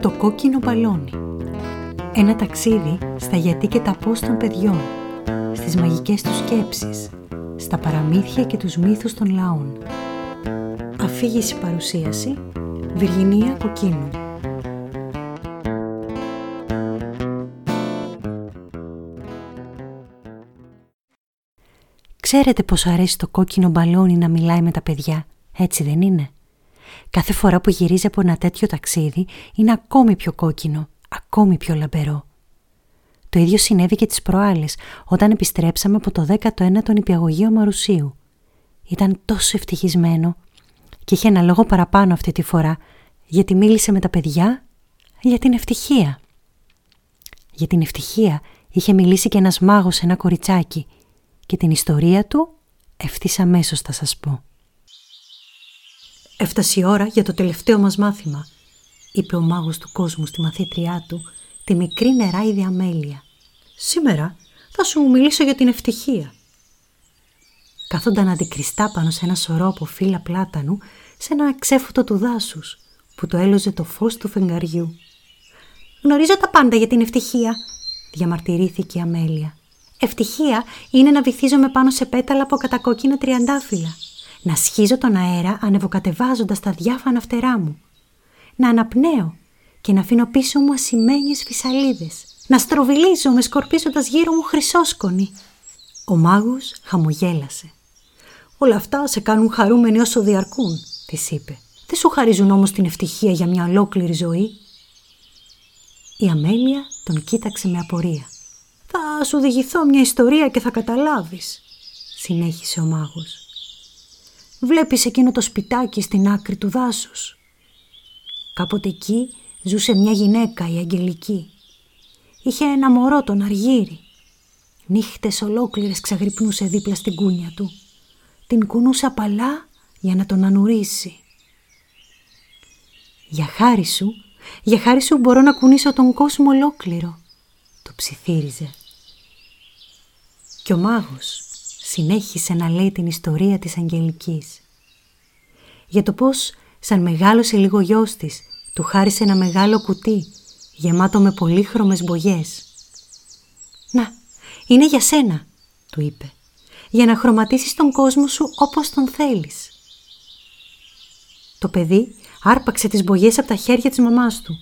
Το κόκκινο μπαλόνι. Ένα ταξίδι στα γιατί και τα πώς των παιδιών, στις μαγικές τους σκέψεις, στα παραμύθια και τους μύθους των λαών. Αφήγηση παρουσίαση Βυργινία Κοκκίνου. Ξέρετε πως αρέσει το κόκκινο μπαλόνι να μιλάει με τα παιδιά, έτσι δεν είναι; Κάθε φορά που γυρίζει από ένα τέτοιο ταξίδι είναι ακόμη πιο κόκκινο, ακόμη πιο λαμπερό. Το ίδιο συνέβη και τις προάλλες όταν επιστρέψαμε από το 19ο νηπιαγωγείο Μαρουσίου. Ήταν τόσο ευτυχισμένο και είχε ένα λόγο παραπάνω αυτή τη φορά γιατί μίλησε με τα παιδιά για την ευτυχία. Για την ευτυχία είχε μιλήσει και ένας μάγος σε ένα κοριτσάκι και την ιστορία του ευθύς αμέσως θα σας πω. Έφτασε η ώρα για το τελευταίο μας μάθημα, είπε ο μάγος του κόσμου στη μαθήτριά του, τη μικρή νεράιδη Αμέλεια. Σήμερα θα σου μιλήσω για την ευτυχία. Κάθονταν αντικριστά πάνω σε ένα σωρό από φύλλα πλάτανου, σε ένα ξέφωτο του δάσους, που το έλωζε το φως του φεγγαριού. «Γνωρίζω τα πάντα για την ευτυχία», διαμαρτυρήθηκε η Αμέλεια. «Ευτυχία είναι να βυθίζομαι πάνω σε πέταλα από κατακόκκινα τριαντάφυλλα να σχίζω τον αέρα ανεβοκατεβάζοντας τα διάφανα φτερά μου, να αναπνέω και να αφήνω πίσω μου ασημένιες φυσαλίδες, να στροβιλίζω σκορπίζοντας γύρω μου χρυσόσκονη. Ο μάγος χαμογέλασε. «Όλα αυτά σε κάνουν χαρούμενοι όσο διαρκούν», της είπε. «Δεν σου χαρίζουν όμως την ευτυχία για μια ολόκληρη ζωή». Η Αμέλεια τον κοίταξε με απορία. «Θα σου διηγηθώ μια ιστορία και θα καταλάβεις», συνέχισε ο μάγος. Βλέπεις εκείνο το σπιτάκι στην άκρη του δάσους. Κάποτε εκεί ζούσε μια γυναίκα η Αγγελική. Είχε ένα μωρό τον Αργύρι. Νύχτες ολόκληρες ξαγρυπνούσε δίπλα στην κούνια του. Την κουνούσε απαλά για να τον ανουρίσει. «Για χάρη σου, για χάρη σου μπορώ να κουνήσω τον κόσμο ολόκληρο», το ψιθύριζε. Και ο μάγος συνέχισε να λέει την ιστορία της Αγγελικής. Για το πώς, σαν μεγάλωσε λίγο γιος της, του χάρισε ένα μεγάλο κουτί, γεμάτο με πολύχρωμες μπογιές. «Να, είναι για σένα», του είπε, «για να χρωματίσεις τον κόσμο σου όπως τον θέλεις». Το παιδί άρπαξε τις μπογιές από τα χέρια της μαμάς του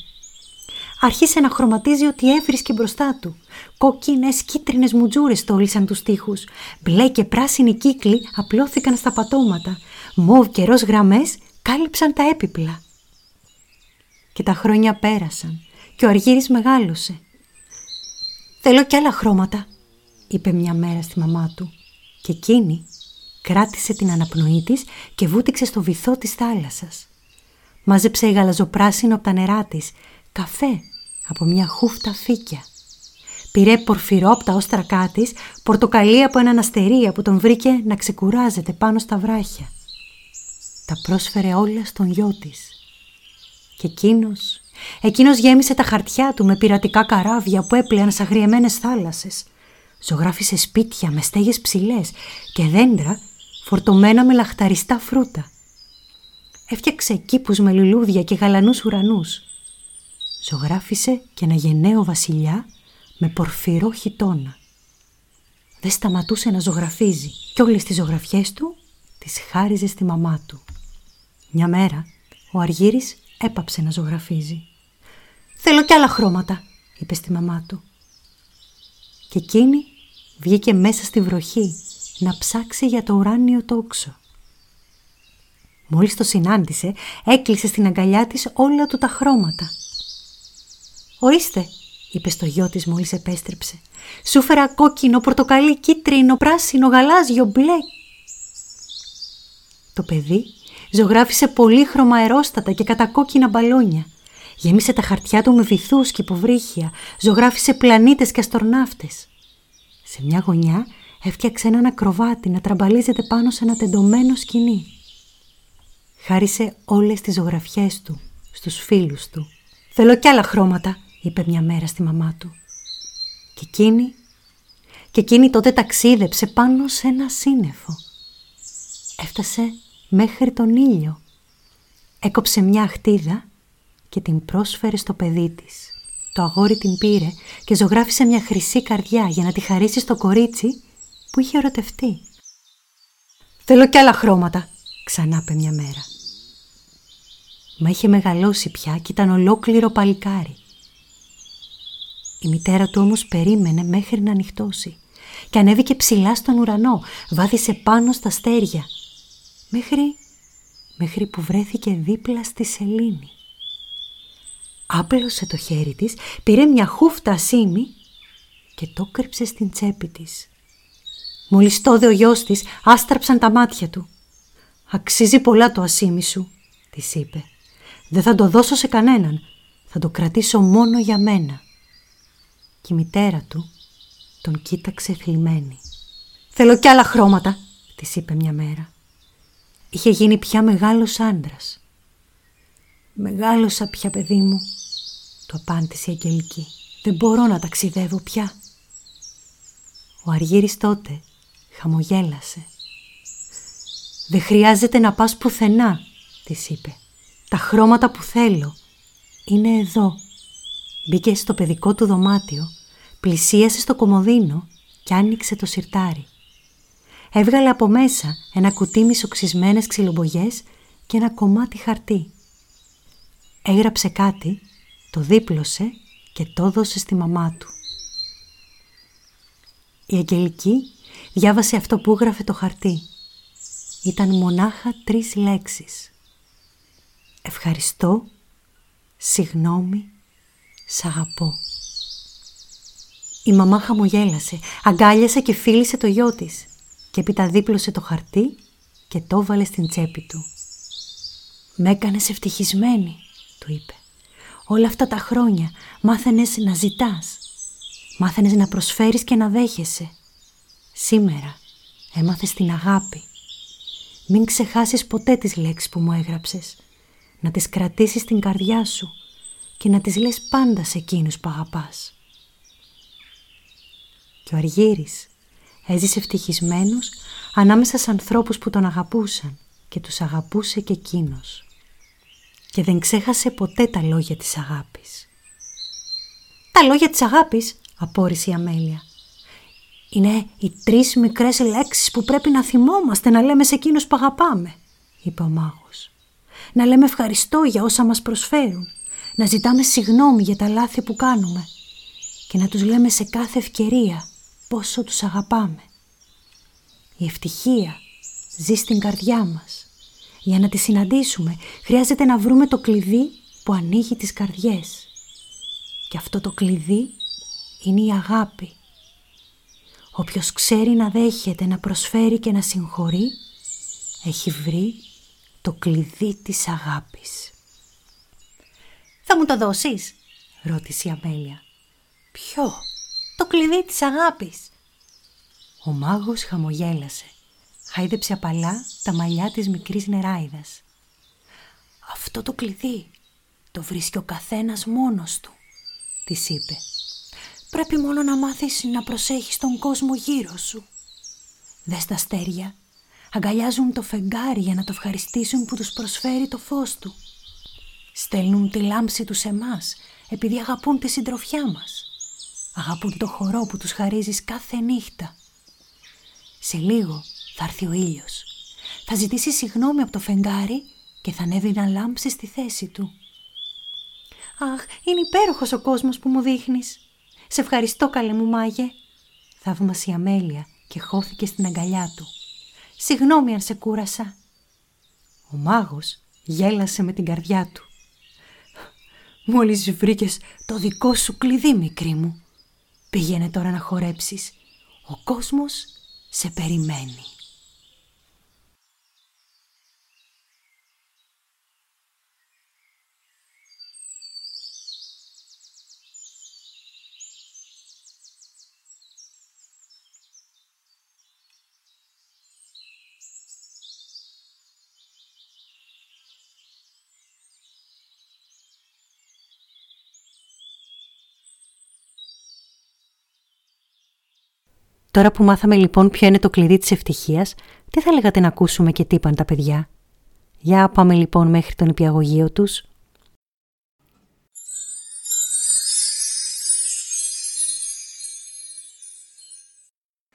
άρχισε να χρωματίζει ό,τι έβρισκε μπροστά του. Κόκκινες, κίτρινες μουτζούρες τόλισαν τους τοίχους. Μπλε και πράσινοι κύκλοι απλώθηκαν στα πατώματα. Μοβ και ροζ γραμμές κάλυψαν τα έπιπλα. Και τα χρόνια πέρασαν και ο Αργύρης μεγάλωσε. «Θέλω κι άλλα χρώματα», είπε μια μέρα στη μαμά του. Και εκείνη κράτησε την αναπνοή της και βούτυξε στο βυθό της θάλασσας. Μάζεψε γαλαζοπράσινο από τα νερά της καφέ από μια χούφτα φύκια. Πήρε πορφυρό από τα όστρακά της, πορτοκαλί από έναν αστερία που τον βρήκε να ξεκουράζεται πάνω στα βράχια. Τα πρόσφερε όλα στον γιο της. Και εκείνος, εκείνος γέμισε τα χαρτιά του με πειρατικά καράβια που έπλεαν σε αγριεμένες θάλασσες. Ζωγράφισε σπίτια με στέγες ψηλές και δέντρα φορτωμένα με λαχταριστά φρούτα. Έφτιαξε κήπους με λουλούδια και γαλανούς ουρανούς ζωγράφισε και ένα γενναίο βασιλιά με πορφυρό χιτόνα. Δεν σταματούσε να ζωγραφίζει και όλες τις ζωγραφιές του τις χάριζε στη μαμά του. Μια μέρα ο Αργύρης έπαψε να ζωγραφίζει. «Θέλω κι άλλα χρώματα», είπε στη μαμά του. Και εκείνη βγήκε μέσα στη βροχή να ψάξει για το ουράνιο τόξο. Μόλις το συνάντησε, έκλεισε στην αγκαλιά της όλα του τα χρώματα Ορίστε, είπε στο γιο της μόλις επέστρεψε. Σου φέρα κόκκινο, πορτοκαλί, κίτρινο, πράσινο, γαλάζιο, μπλε. Το παιδί ζωγράφισε πολύχρωμα αερόστατα και κατακόκκινα μπαλόνια. Γέμισε τα χαρτιά του με βυθούς και υποβρύχια, ζωγράφισε πλανήτες και αστροναύτες. Σε μια γωνιά έφτιαξε ένα κροβάτι να τραμπαλίζεται πάνω σε ένα τεντωμένο σκηνή. Χάρισε όλες τις ζωγραφιές του στους φίλους του. «Θέλω κι άλλα χρώματα», είπε μια μέρα στη μαμά του. Και εκείνη, και εκείνη τότε ταξίδεψε πάνω σε ένα σύννεφο. Έφτασε μέχρι τον ήλιο. Έκοψε μια χτίδα και την πρόσφερε στο παιδί της. Το αγόρι την πήρε και ζωγράφισε μια χρυσή καρδιά για να τη χαρίσει στο κορίτσι που είχε ερωτευτεί. «Θέλω κι άλλα χρώματα», ξανά είπε μια μέρα. Μα είχε μεγαλώσει πια και ήταν ολόκληρο παλικάρι. Η μητέρα του όμως περίμενε μέχρι να ανοιχτώσει και ανέβηκε ψηλά στον ουρανό, βάδισε πάνω στα στέρια, μέχρι, μέχρι που βρέθηκε δίπλα στη σελήνη. Άπλωσε το χέρι της, πήρε μια χούφτα ασίμι και το κρύψε στην τσέπη της. Μόλις τόδε ο γιος της, άστραψαν τα μάτια του. «Αξίζει πολλά το ασίμι σου», της είπε. «Δεν θα το δώσω σε κανέναν, θα το κρατήσω μόνο για μένα». Και η μητέρα του τον κοίταξε θλιμμένη. «Θέλω κι άλλα χρώματα», της είπε μια μέρα. Είχε γίνει πια μεγάλος άντρας. «Μεγάλωσα πια, παιδί μου», του απάντησε η Αγγελική. «Δεν μπορώ να ταξιδεύω πια». Ο Αργύρης τότε χαμογέλασε. «Δεν χρειάζεται να πας πουθενά», της είπε. «Τα χρώματα που θέλω είναι εδώ». Μπήκε στο παιδικό του δωμάτιο, πλησίασε στο κομοδίνο και άνοιξε το σιρτάρι. Έβγαλε από μέσα ένα κουτί μισοξισμένες ξυλομπογιές και ένα κομμάτι χαρτί. Έγραψε κάτι, το δίπλωσε και το έδωσε στη μαμά του. Η Αγγελική διάβασε αυτό που έγραφε το χαρτί. Ήταν μονάχα τρεις λέξεις. Ευχαριστώ, συγνώμη, σ' αγαπώ. Η μαμά χαμογέλασε, αγκάλιασε και φίλησε το γιο της και έπειτα δίπλωσε το χαρτί και το βάλε στην τσέπη του. «Με έκανες ευτυχισμένη», του είπε. «Όλα αυτά τα χρόνια μάθαινες να ζητάς. Μάθαινες να προσφέρεις και να δέχεσαι. Σήμερα έμαθες την αγάπη. Μην ξεχάσεις ποτέ τις λέξεις που μου έγραψες. Να τις κρατήσεις στην καρδιά σου και να τις λες πάντα σε εκείνους που αγαπάς. Και ο Αργύρης έζησε ευτυχισμένος ανάμεσα σε ανθρώπους που τον αγαπούσαν και τους αγαπούσε και εκείνος. Και δεν ξέχασε ποτέ τα λόγια της αγάπης. «Τα λόγια της αγάπης», απόρρισε η Αμέλεια. «Είναι οι τρεις μικρές λέξεις που πρέπει να θυμόμαστε να λέμε σε εκείνους που αγαπάμε», είπε ο μάγος. «Να λέμε ευχαριστώ για όσα μας προσφέρουν, να ζητάμε συγνώμη για τα λάθη που κάνουμε και να τους λέμε σε κάθε ευκαιρία πόσο τους αγαπάμε. Η ευτυχία ζει στην καρδιά μας. Για να τη συναντήσουμε χρειάζεται να βρούμε το κλειδί που ανοίγει τις καρδιές. Και αυτό το κλειδί είναι η αγάπη. Όποιος ξέρει να δέχεται, να προσφέρει και να συγχωρεί, έχει βρει το κλειδί της αγάπης. «Θα μου το δώσεις» ρώτησε η Αμέλεια. «Ποιο» το κλειδί της αγάπης. Ο μάγος χαμογέλασε. Χάιδεψε απαλά τα μαλλιά της μικρής νεράιδας. «Αυτό το κλειδί το βρίσκει ο καθένας μόνος του», της είπε. «Πρέπει μόνο να μάθεις να προσέχεις τον κόσμο γύρω σου. Δες τα αστέρια, αγκαλιάζουν το φεγγάρι για να το ευχαριστήσουν που τους προσφέρει το φως του. Στέλνουν τη λάμψη τους σε εμάς επειδή αγαπούν τη συντροφιά μας. Αγαπούν το χορό που τους χαρίζεις κάθε νύχτα. Σε λίγο θα έρθει ο ήλιος. Θα ζητήσει συγνώμη από το φεγγάρι και θα ανέβει να λάμψει στη θέση του. «Αχ, είναι υπέροχος ο κόσμος που μου δείχνεις. Σε ευχαριστώ καλέ μου μάγε», θαύμασε η Αμέλεια και χώθηκε στην αγκαλιά του. «Συγγνώμη αν σε κούρασα». Ο μάγος γέλασε με την καρδιά του. «Μόλις βρήκες το δικό σου κλειδί, μικρή μου», Πήγαινε τώρα να χορέψεις. Ο κόσμος σε περιμένει. Τώρα που μάθαμε λοιπόν ποιο είναι το κλειδί της ευτυχίας, τι θα λέγατε να ακούσουμε και τι είπαν τα παιδιά; Για πάμε λοιπόν μέχρι τον υπηαγωγείο τους.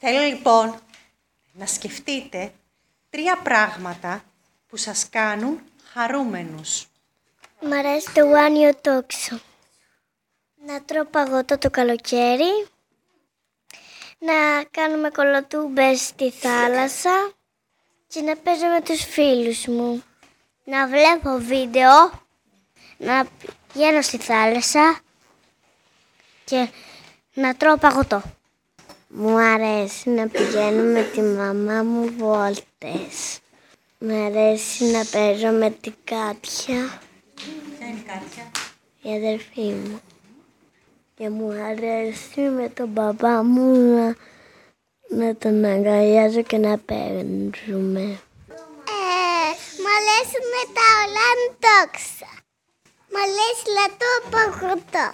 Θέλω λοιπόν να σκεφτείτε τρία πράγματα που σας κάνουν χαρούμενους. Μ' αρέσει το γουάνιο τόξο. Να τρώω παγωτό το καλοκαίρι. Να κάνουμε κολοτούμπες στη θάλασσα. Και να παίζω με τους φίλους μου. Να βλέπω βίντεο. Να πηγαίνω στη θάλασσα. Και να τρώω παγωτό. Μου αρέσει να πηγαίνω με τη μαμά μου βόλτες. Μου αρέσει να παίζω με την Κάτια. Ποια είναι η Κάτια; η αδερφή μου. Και μου αρέσει με τον μπαμπά μου να, να τον αγκαλιάζω και να παίζουμε. Ε, μ' αρέσουν τα ολάν τόξα. Μ' αρέσει να το παγωτό.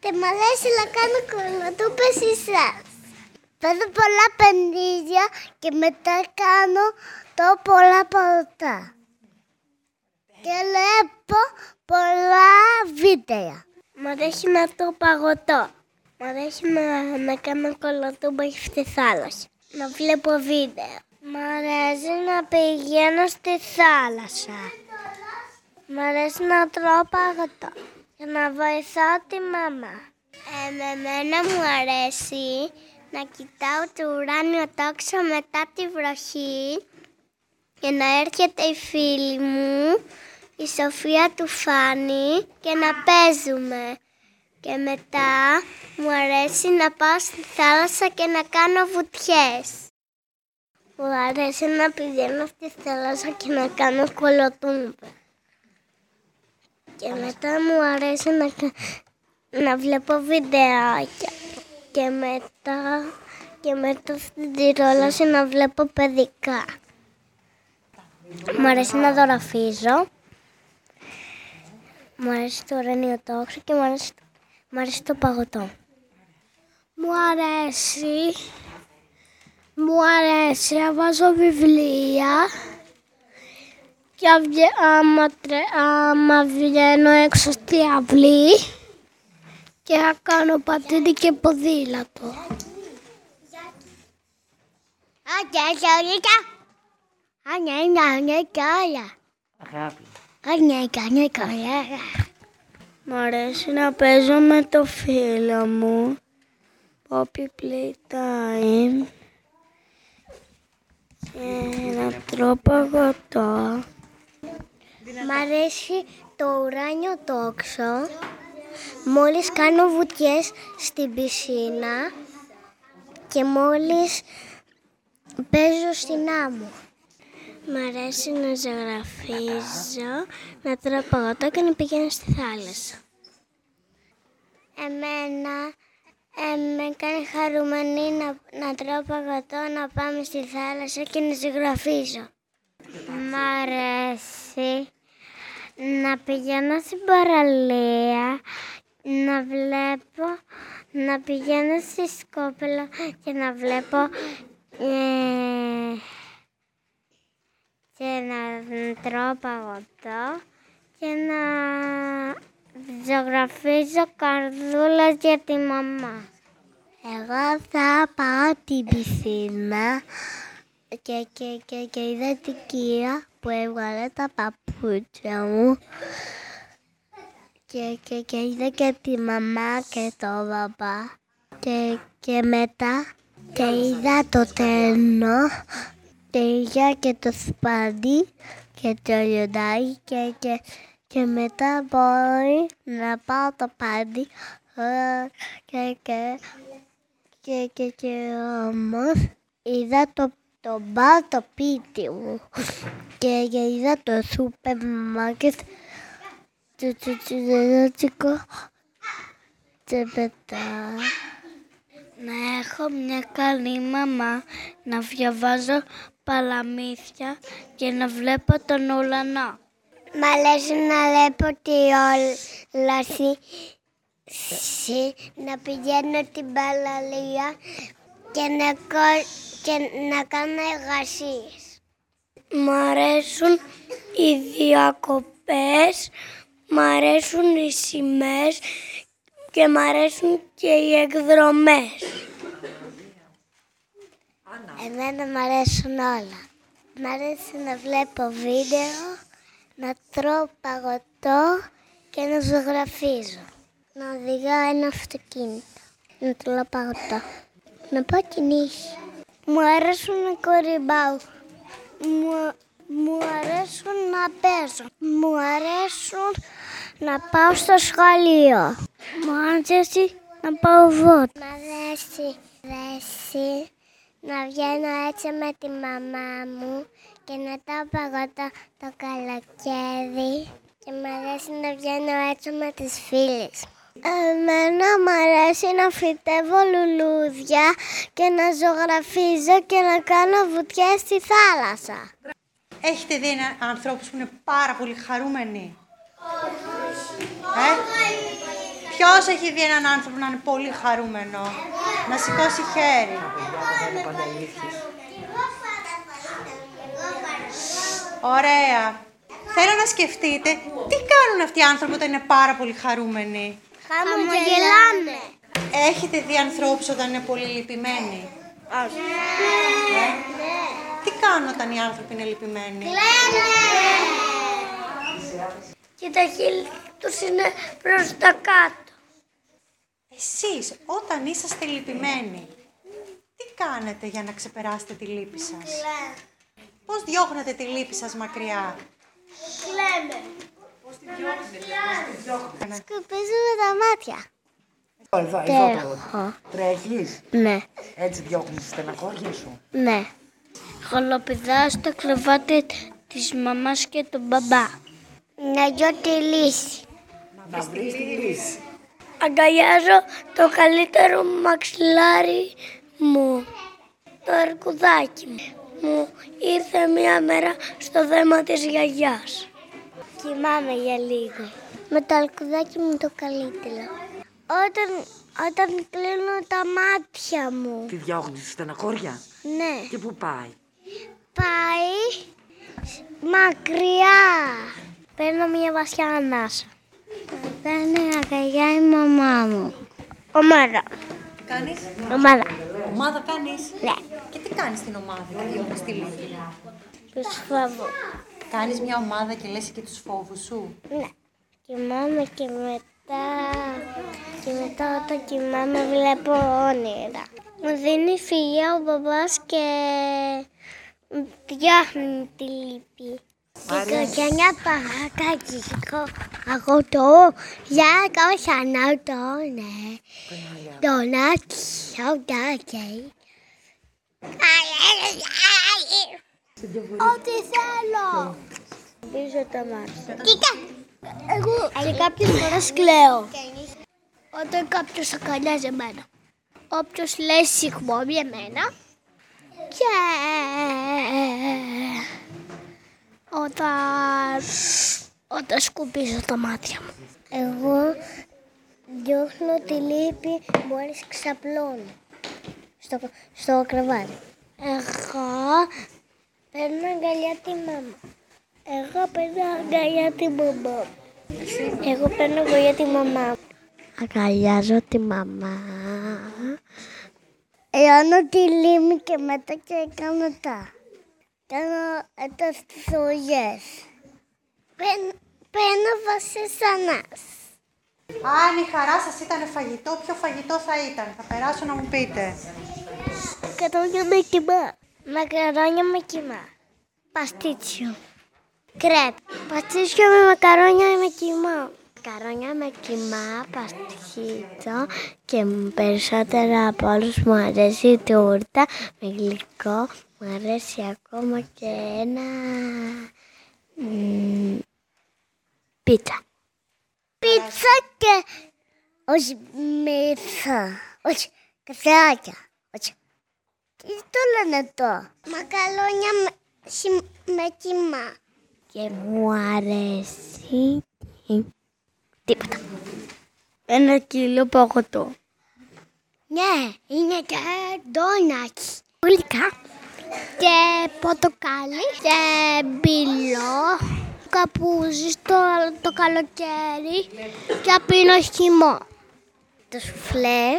Και μ' αρέσει να κάνω κολοτούπες εσάς. Παίζω πολλά πενίδια και μετά κάνω το πολλά παγωτά. Και βλέπω πολλά βίντεο. Μ' αρέσει να το παγωτό. Μ' αρέσει να, να κάνω κολοτούμπα στη θάλασσα. Να βλέπω βίντεο. Μ' αρέσει να πηγαίνω στη θάλασσα. Μ' αρέσει να τρώω παγωτό. Για να βοηθάω τη μαμά. Ε, με μένα μου αρέσει να κοιτάω το ουράνιο τόξο μετά τη βροχή και να έρχεται η φίλη μου, η Σοφία του Φάνη και να παίζουμε. Και μετά μου αρέσει να πάω στη θάλασσα και να κάνω βουτιές. Μου αρέσει να πηγαίνω στη θάλασσα και να κάνω κολοτούμπε. Και μετά μου αρέσει να, να βλέπω βιντεάκια. Και μετά, και μετά στην τυρόλαση να βλέπω παιδικά. Μου αρέσει να δωραφίζω. Μου αρέσει το ουρανίο τόξο και μου αρέσει, μου αρέσει το παγωτό. Μου αρέσει. Μου αρέσει να βάζω βιβλία. Και άμα, άμα βγαίνω έξω στη αυλή και θα κάνω πατίνι και ποδήλατο. Μ' αρέσει να παίζω με το φίλο μου. Poppy Playtime. Και να τρώω παγωτό. Μ' αρέσει το ουράνιο τόξο. Μόλις κάνω βουτιές στην πισίνα και μόλις παίζω στην άμμο. Μ' αρέσει να ζωγραφίζω, να τρώω παγωτό και να πηγαίνω στη θάλασσα. Εμένα ε, με κάνει χαρούμενη να, να τρώω παγωτό, να πάμε στη θάλασσα και να ζωγραφίζω. Μ' αρέσει να πηγαίνω στην παραλία, να βλέπω, να πηγαίνω στη Σκόπελο και να βλέπω ε, και να τρώω παγωτό και να ζωγραφίζω καρδούλα για τη μαμά. Εγώ θα πάω την πισίνα και, και, και, και είδα την κύρα που έβγαλε τα παπούτσια μου και, και, και είδα και τη μαμά και το μπαμπά και, και μετά και είδα το τρένο και είδα και το σπάνι και το λιοντάκι και, και, και μετά μπορεί να πάω το πάντι και, και, και, και, και όμως είδα το το μπαρ το πίτι μου και είδα το σούπερ μάρκετ το τσουτσουδερότσικο και μετά να έχω μια καλή μαμά, να διαβάζω παλαμύθια και να βλέπω τον ουρανό. Μ' αρέσει να βλέπω τη όλαση, να πηγαίνω την παραλία και να, και να κάνω εργασίες. Μ' αρέσουν οι διακοπές, μ' αρέσουν οι σημαίες και μ' αρέσουν και οι εκδρομές. Εμένα μου αρέσουν όλα. Μ' αρέσει να βλέπω βίντεο, να τρώω παγωτό και να ζωγραφίζω. Να οδηγάω ένα αυτοκίνητο, να τρώω παγωτό. Να πάω κινήσει. Μου αρέσουν να κορυμπάω. Μου, μου αρέσουν να παίζω. Μου αρέσουν να πάω στο σχολείο. Μου αρέσει να πάω βότ. Μ' αρέσει, αρέσει να βγαίνω έτσι με τη μαμά μου και να τα παγωτά το καλοκαίρι και μου αρέσει να βγαίνω έτσι με τις φίλες. Εμένα μου αρέσει να φυτεύω λουλούδια και να ζωγραφίζω και να κάνω βουτιές στη θάλασσα. Έχετε δει ανθρώπους που είναι πάρα πολύ χαρούμενοι; Ε; Ποιος έχει δει έναν άνθρωπο να είναι πολύ χαρούμενο. Να σηκώσει χέρι. Ωραία. Θέλω να σκεφτείτε τι κάνουν αυτοί οι άνθρωποι όταν είναι πάρα πολύ χαρούμενοι; Χαμογελάνε. Έχετε δει ανθρώπους όταν είναι πολύ λυπημένοι; Ε; Τι κάνουν όταν οι άνθρωποι είναι λυπημένοι; Και τα χείλη τους είναι προς τα κάτω. Εσείς όταν είσαστε λυπημένοι, τι κάνετε για να ξεπεράσετε τη λύπη σας; Πώς διώχνετε τη λύπη σας μακριά; Κλαίμε. Σκουπίζουμε τα μάτια. Εδώ, εδώ το Έχω. τρέχεις; Ναι, Έτσι διώχνεις τη στεναχώρια σου; ναι. Χολοπηδάω στο κρεβάτι της μαμάς και του μπαμπά. Να γιω τη λύση. Να βρεις τη λύση. Αγκαλιάζω το καλύτερο μου μαξιλάρι μου. Το αρκουδάκι μου. Μου ήρθε μία μέρα στο δέμα της γιαγιάς. Κοιμάμαι για λίγο. Με το αρκουδάκι μου το καλύτερο. Όταν, όταν κλείνω τα μάτια μου. Τη διώχνεις τη στεναχώρια. Ναι. Και πού πάει; Πάει μακριά. Παίρνω μια βασιά ανάσα. Παίρνει αγκαλιά η μαμά μου. Ομάδα. Τι κάνεις; Ομάδα. Ομάδα κάνεις; Ναι. Και τι κάνεις στην ομάδα και διώχνεις τη λύπη. Τους φόβο. Κάνεις μια ομάδα και λες και τους φόβους σου; Ναι. Κοιμάμαι και μετά. Και μετά όταν κοιμάμαι βλέπω όνειρα. Μου δίνει φιλιά ο μπαμπάς και διάχνει τη λύπη. Και μια παγάκακι αγωτό για καusana το ναι. Το να τσιόντακι. Ό,τι θέλω. Πίσω τα μάτια. Κοίτα. Εγώ και κάποιες φορές κλαίω. Όταν κάποιος αγκαλιάζει εμένα. Όποιος λέει συγγνώμη εμένα. Και όταν, όταν σκουπίζω τα μάτια μου. Εγώ διώχνω τη λύπη μόλις ξαπλώνω στο, στο κρεβάτι. Εγώ παίρνω αγκαλιά τη μάμα. Εγώ παίρνω αγκαλιά τη μαμά. Εγώ παίρνω αγκαλιά τη μαμά. Αγκαλιάζω τη μαμά. Λιώνω τη λίμνη και μετά και κάνω τα. Κάνω τα στις ογιές. Παίρνω βασισανάς. Αν η χαράς σας ήταν φαγητό, ποιο φαγητό θα ήταν; Θα περάσω να μου πείτε. Μακαρόνια με κιμά. Μακαρόνια με κιμά. Παστίτσιο. Κρέπ. Παστίτσιο με μακαρόνια με κιμά. Μακαρόνια με κιμά, παστίτσιο και περισσότερα από όλους μου αρέσει η τούρτα με γλυκό. Μου αρέσει ακόμα και ένα μ, πίτσα. Πίτσα και όχι μύθα. Όχι, καφεάκια. Όχι. Τι το λένε το. Μακαλόνια με, χυ- με κιμά. Και μου αρέσει τίποτα. Ένα κιλό παγωτό. Ναι, είναι και ντόνατς. Γλυκά. Και πορτοκάλι. Και μπιλό. Καπούζι στο το καλοκαίρι. Και απίνω χυμό. Το σουφλέ,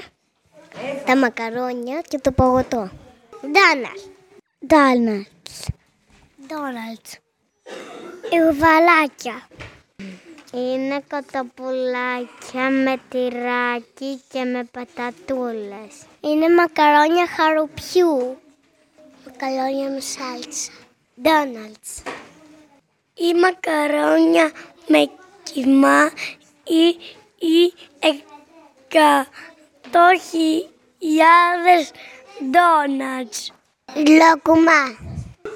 τα μακαρόνια και το παγωτό. Ντόναλτ. Ντόναλτ. Ντόναλτς. Ιουδαλάκια. Είναι κοτοπουλάκια με τυράκι και με πατατούλες. Είναι μακαρόνια χαρουπιού. Μακαρόνια με σάλτσα. Ντόναλτς. Ή μακαρόνια με κιμά ή, ή εκατό χιλιάδες ντόναλτς. Λόκουμα.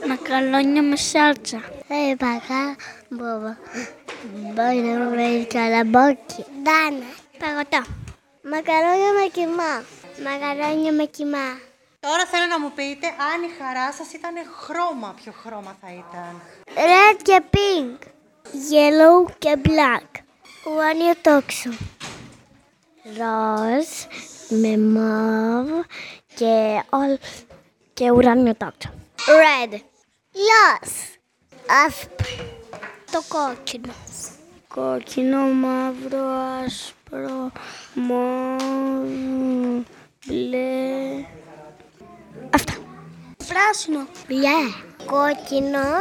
Μακαρόνια με σάλτσα. Ε, παγά, μπόβα. Μπορεί να βρει καλαμπόκι. Ντάνα. Παγωτό. Μακαρόνια με κιμά. Μακαρόνια με κιμά. Τώρα θέλω να μου πείτε αν η χαρά σας ήταν χρώμα, ποιο χρώμα θα ήταν. Red και pink. Yellow και black. Ουράνιο τόξο. Ροζ με μαύ και, όλ, και ουράνιο τόξο. Red. Λος. Άσπρο. Το κόκκινο. Κόκκινο, μαύρο, άσπρο, μαύρο, μπλε. Αυτά. Πράσινο. Μπλε. Κόκκινο,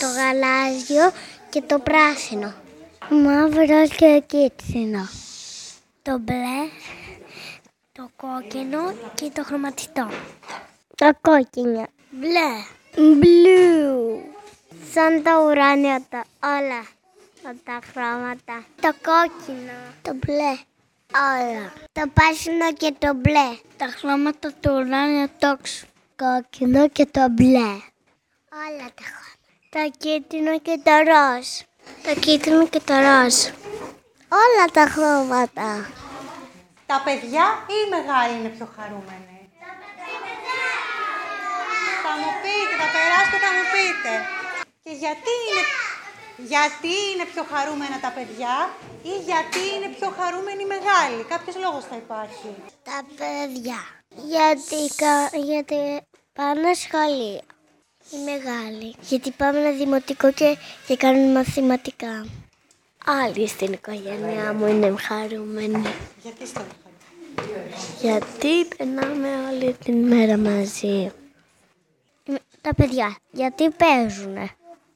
το γαλάζιο και το πράσινο. Μαύρο και κίτρινο. Το μπλε, το κόκκινο και το χρωματιστό. Το κόκκινο. Μπλε. Blue. Σαν το ουράνιο τα όλα. Σαν τα χρώματα. Το κόκκινο. Το μπλε. Όλα. Το πράσινο και το μπλε. Τα χρώματα του ουράνιου τόξου. Κόκκινο και το μπλε. Όλα τα χρώματα. Το κίτρινο και το ροζ. Το κίτρινο και το ροζ. Όλα τα χρώματα. Τα παιδιά ή οι μεγάλοι είναι πιο χαρούμενοι; Θα μου πείτε, θα περάσετε, θα μου πείτε. Και γιατί είναι, γιατί είναι πιο χαρούμενα τα παιδιά ή γιατί είναι πιο χαρούμενοι οι μεγάλοι. Κάποιος λόγος θα υπάρχει. Τα παιδιά. Γιατί, κα- γιατί πάνε σχολείο. Οι μεγάλοι. Γιατί πάμε ένα δημοτικό και, και κάνουν μαθηματικά. Άλλοι στην οικογένειά μου είναι χαρούμενοι. Γιατί είστε χαρούμενοι; Γιατί περνάμε όλη την μέρα μαζί. Τα παιδιά. Γιατί παίζουνε;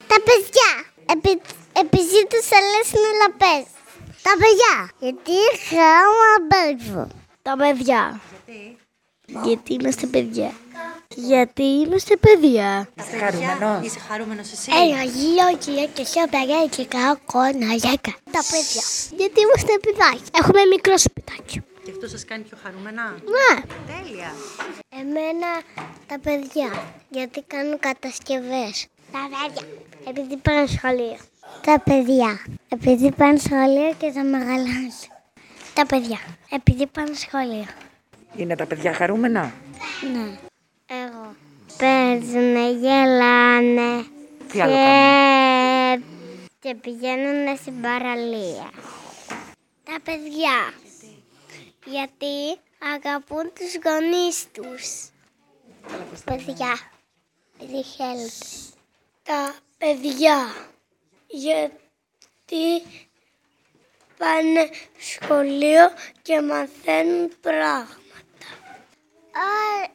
Τα παιδιά. Επει, επειδή τους αρέσουν να παίζουν. Τα παιδιά. Γιατί χάμα παίζουν. Τα παιδιά. Γιατί; Γιατί είμαστε παιδιά. Γιατί είμαστε παιδιά. Είστε χαρούμενος; Είσαι χαρούμενος εσύ; Ένα γύρο και και σε παιδιά και κόνα γέκα. Τα παιδιά. Γιατί είμαστε παιδάκια. Έχουμε μικρό σπιτάκι. Και αυτό σας κάνει πιο χαρούμενα; Ναι. Τέλεια. Εμένα τα παιδιά, γιατί κάνουν κατασκευές. Τα παιδιά, επειδή πάνε σχολείο. Τα παιδιά, επειδή πάνε σχολείο και τα μεγαλάζουν. Τα παιδιά, επειδή πάνε σχολείο. Είναι τα παιδιά χαρούμενα; Ναι. Εγώ. Παίζουνε, γελάνε. Τι άλλο κάνουν. και, και πηγαίνουν στην παραλία. Τα παιδιά. Γιατί αγαπούν τους γονείς τους. Παιδιά. Επειδή θέλετε. Τα παιδιά. Γιατί πάνε σχολείο και μαθαίνουν πράγματα. Α,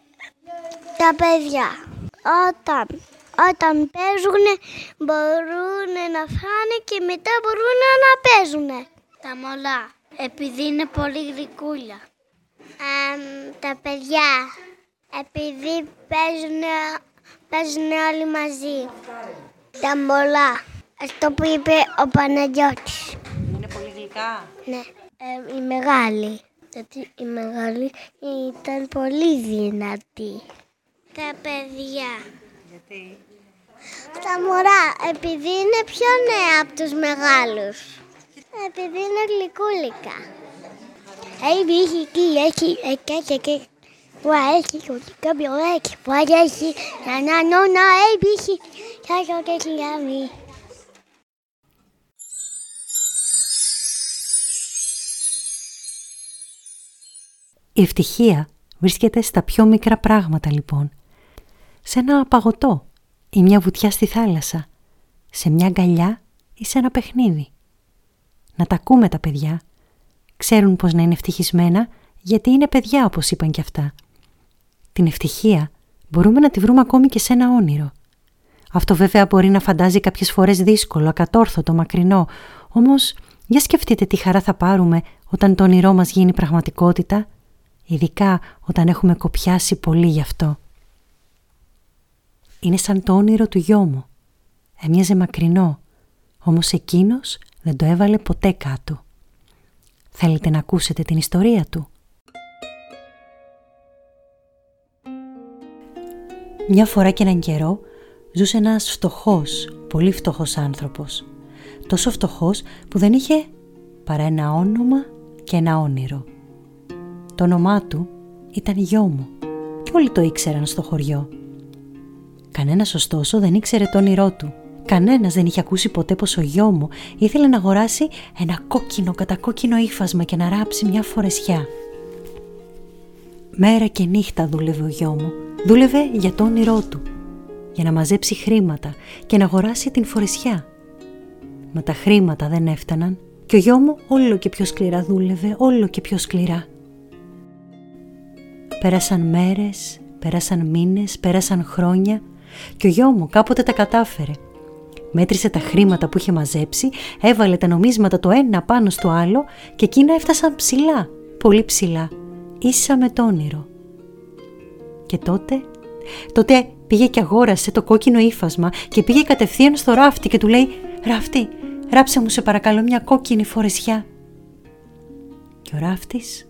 τα παιδιά όταν, όταν παίζουν μπορούν να φάνε και μετά μπορούν να παίζουν. Τα μολά, επειδή είναι πολύ γλυκούλια. τα παιδιά, επειδή παίζουν, παίζουν όλοι μαζί. Τα μολά, αυτό που είπε ο Παναγιώτης. Είναι πολύ γλυκά. Ναι, ε, η μεγάλη. Γιατί η μεγάλη ήταν πολύ δυνατή. Τα παιδιά. Γιατί; Τα μωρά, επειδή είναι πιο νέα από τους μεγάλους. Επειδή είναι γλυκούλικα. Έχει έχει εκεί, έχει εκεί, εκεί. Που έχει κάποιο έχει, που έχει ένα νόνα, έχει, έχει, και έχει λάβει. Η ευτυχία βρίσκεται στα πιο μικρά πράγματα λοιπόν. Σε ένα παγωτό ή μια βουτιά στη θάλασσα, σε μια αγκαλιά ή σε ένα παιχνίδι. Να τα ακούμε τα παιδιά. Ξέρουν πώς να είναι ευτυχισμένα γιατί είναι παιδιά όπως είπαν κι αυτά. Την ευτυχία μπορούμε να τη βρούμε ακόμη και σε ένα όνειρο. Αυτό βέβαια μπορεί να φαντάζει κάποιες φορές δύσκολο, ακατόρθωτο, μακρινό, όμως για σκεφτείτε τι χαρά θα πάρουμε όταν το όνειρό μας γίνει πραγματικότητα, ειδικά όταν έχουμε κοπιάσει πολύ γι' αυτό. Είναι σαν το όνειρο του γιο μου. Έμοιαζε μακρινό, όμως εκείνος δεν το έβαλε ποτέ κάτω. Θέλετε να ακούσετε την ιστορία του; Μια φορά και έναν καιρό ζούσε ένας φτωχός, πολύ φτωχός άνθρωπος. Τόσο φτωχός που δεν είχε παρά ένα όνομα και ένα όνειρο. Το όνομά του ήταν γιο μου και όλοι το ήξεραν στο χωριό. Κανένας ωστόσο δεν ήξερε το όνειρό του. Κανένας δεν είχε ακούσει ποτέ πως ο γιο μου ήθελε να αγοράσει ένα κόκκινο κατακόκκινο ύφασμα και να ράψει μια φορεσιά. Μέρα και νύχτα δούλευε ο γιο μου. Δούλευε για το όνειρό του. Για να μαζέψει χρήματα και να αγοράσει την φορεσιά. Μα τα χρήματα δεν έφταναν και ο γιο μου όλο και πιο σκληρά δούλευε, όλο και πιο σκληρά. Πέρασαν μέρες, πέρασαν μήνες, πέρασαν χρόνια και ο γιο μου κάποτε τα κατάφερε. Μέτρησε τα χρήματα που είχε μαζέψει, έβαλε τα νομίσματα το ένα πάνω στο άλλο και εκείνα έφτασαν ψηλά, πολύ ψηλά, ίσα με το όνειρο. Και τότε, τότε πήγε και αγόρασε το κόκκινο ύφασμα και πήγε κατευθείαν στο ράφτη και του λέει «Ράφτη, ράψε μου σε παρακαλώ μια κόκκινη φορεσιά». Και ο ράφτης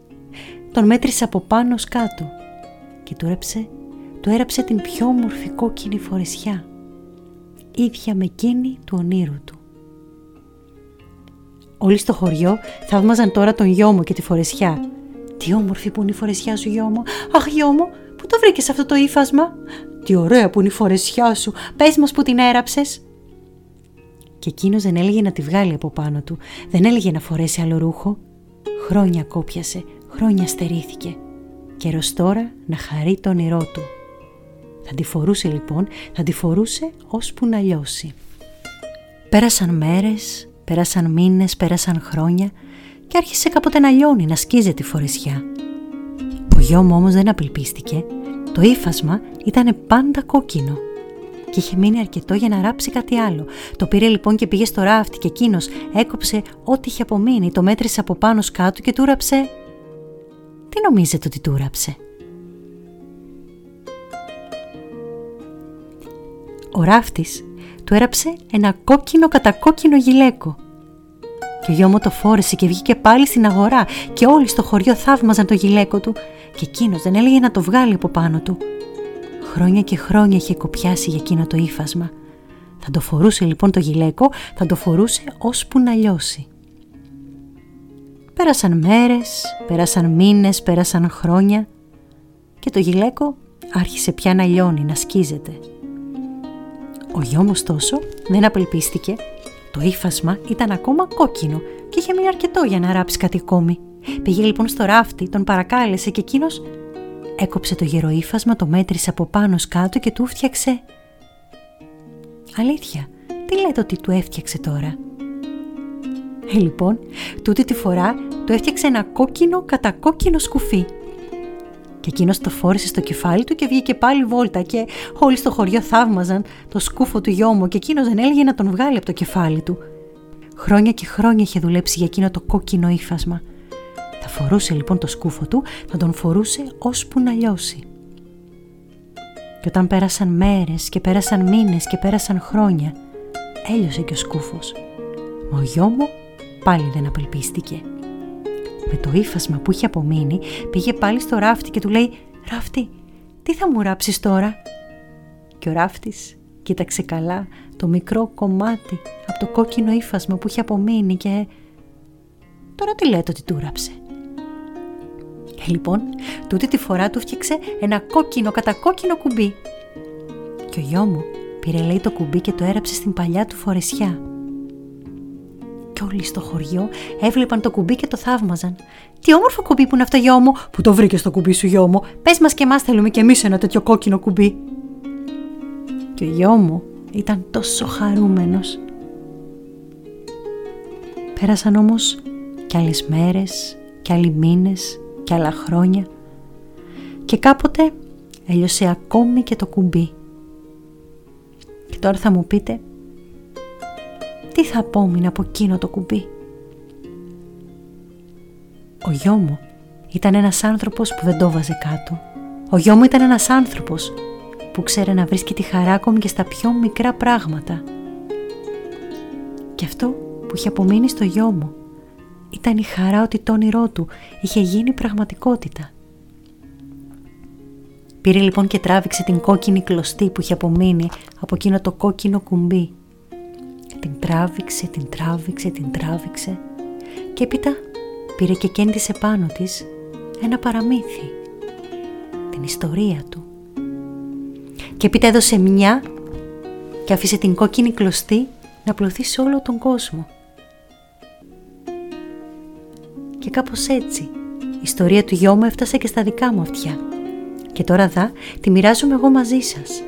τον μέτρησε από πάνω κάτω και του έψε του έραψε την πιο όμορφη κόκκινη φορεσιά, ίδια με εκείνη του ονείρου του. Όλοι στο χωριό θαύμαζαν τώρα τον γιο μου και τη φορεσιά. Τι όμορφη που είναι η φορεσιά σου γιο μου. Αχ γιο μου, πού το βρήκες αυτό το ύφασμα; Τι ωραία που είναι η φορεσιά σου. Πες μας που την έραψες. Και εκείνος δεν έλεγε να τη βγάλει από πάνω του. Δεν έλεγε να φορέσει άλλο ρούχο. Χρόνια κόπιασε, χρόνια στερήθηκε. Καιρός τώρα να χαρεί το όνειρό του. Θα τη φορούσε λοιπόν, θα τη φορούσε ώσπου να λιώσει. Πέρασαν μέρες, πέρασαν μήνες, πέρασαν χρόνια και άρχισε κάποτε να λιώνει, να σκίζει τη φορεσιά. Ο γιο μου όμως δεν απελπίστηκε. Το ύφασμα ήταν πάντα κόκκινο και είχε μείνει αρκετό για να ράψει κάτι άλλο. Το πήρε λοιπόν και πήγε στο ράφτη και εκείνος έκοψε ό,τι είχε απομείνει, το μέτρησε από πάνω σκάτω και του ράψε. Τι νομίζετε ότι του ράψε; ο ράφτης του έραψε ένα κόκκινο κατακόκκινο γυλαίκο. Και ο γιο μου το φόρεσε και βγήκε πάλι στην αγορά και όλοι στο χωριό θαύμαζαν το γυλαίκο του και εκείνος δεν έλεγε να το βγάλει από πάνω του. Χρόνια και χρόνια είχε κοπιάσει για εκείνο το ύφασμα. Θα το φορούσε λοιπόν το γυλαίκο, θα το φορούσε ώσπου να λιώσει. Πέρασαν μέρες, πέρασαν μήνες, πέρασαν χρόνια και το γυλαίκο άρχισε πια να λιώνει, να σκίζεται. Ο γιο μου ωστόσο δεν απελπίστηκε. Το ύφασμα ήταν ακόμα κόκκινο και είχε μείνει αρκετό για να ράψει κάτι ακόμη. Πήγε λοιπόν στο ράφτη, τον παρακάλεσε και εκείνος έκοψε το γερούφασμα, το μέτρησε από πάνω κάτω και του φτιάξε. Αλήθεια, τι λέτε ότι του έφτιαξε τώρα; Ε, λοιπόν, τούτη τη φορά του έφτιαξε ένα κόκκινο κατακόκκινο σκουφί και εκείνος το φόρεσε στο κεφάλι του και βγήκε πάλι βόλτα και όλοι στο χωριό θαύμαζαν το σκούφο του γιο μου και εκείνος δεν έλεγε να τον βγάλει από το κεφάλι του. Χρόνια και χρόνια είχε δουλέψει για εκείνο το κόκκινο ύφασμα. Θα φορούσε λοιπόν το σκούφο του, θα τον φορούσε ώσπου να λιώσει. Και όταν πέρασαν μέρες και πέρασαν μήνες και πέρασαν χρόνια, έλειωσε και ο σκούφος. Μα ο γιο μου πάλι δεν απελπίστηκε με το ύφασμα που είχε απομείνει, πήγε πάλι στο ράφτη και του λέει «Ράφτη, τι θα μου ράψεις τώρα» Και ο ράφτης κοίταξε καλά το μικρό κομμάτι από το κόκκινο ύφασμα που είχε απομείνει και «Τώρα τι λέτε ότι του ράψε» ε, Λοιπόν, τούτη τη φορά του φτιάξε ένα κόκκινο κατακόκκινο κουμπί. Και ο γιο μου πήρε λέει το κουμπί και το έραψε στην παλιά του φορεσιά και όλοι στο χωριό έβλεπαν το κουμπί και το θαύμαζαν. Τι όμορφο κουμπί που είναι αυτό, γιο μου, που το βρήκες στο κουμπί σου, γιο μου. Πες μας και εμάς θέλουμε κι εμείς ένα τέτοιο κόκκινο κουμπί. Και ο γιο μου ήταν τόσο χαρούμενος. Πέρασαν όμως κι άλλες μέρες, κι άλλοι μήνες, κι άλλα χρόνια και κάποτε έλειωσε ακόμη και το κουμπί. Και τώρα θα μου πείτε, τι θα απόμεινε από εκείνο το κουμπί; Ο γιο μου ήταν ένας άνθρωπος που δεν το βάζε κάτω. Ο γιο μου ήταν ένας άνθρωπος που ξέρε να βρίσκει τη χαρά ακόμη και στα πιο μικρά πράγματα. Και αυτό που είχε απομείνει στο γιο μου ήταν η χαρά ότι το όνειρό του είχε γίνει πραγματικότητα. Πήρε λοιπόν και τράβηξε την κόκκινη κλωστή που είχε απομείνει από εκείνο το κόκκινο κουμπί. Την τράβηξε, την τράβηξε, την τράβηξε και έπειτα πήρε και κέντησε πάνω της ένα παραμύθι. Την ιστορία του. Και έπειτα έδωσε μια και άφησε την κόκκινη κλωστή να πλωθεί σε όλο τον κόσμο. Και κάπως έτσι η ιστορία του γιού μου έφτασε και στα δικά μου αυτιά. Και τώρα δα τη μοιράζομαι εγώ μαζί σας.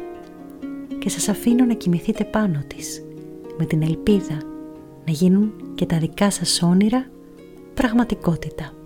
Και σας αφήνω να κοιμηθείτε πάνω της με την ελπίδα να γίνουν και τα δικά σας όνειρα πραγματικότητα.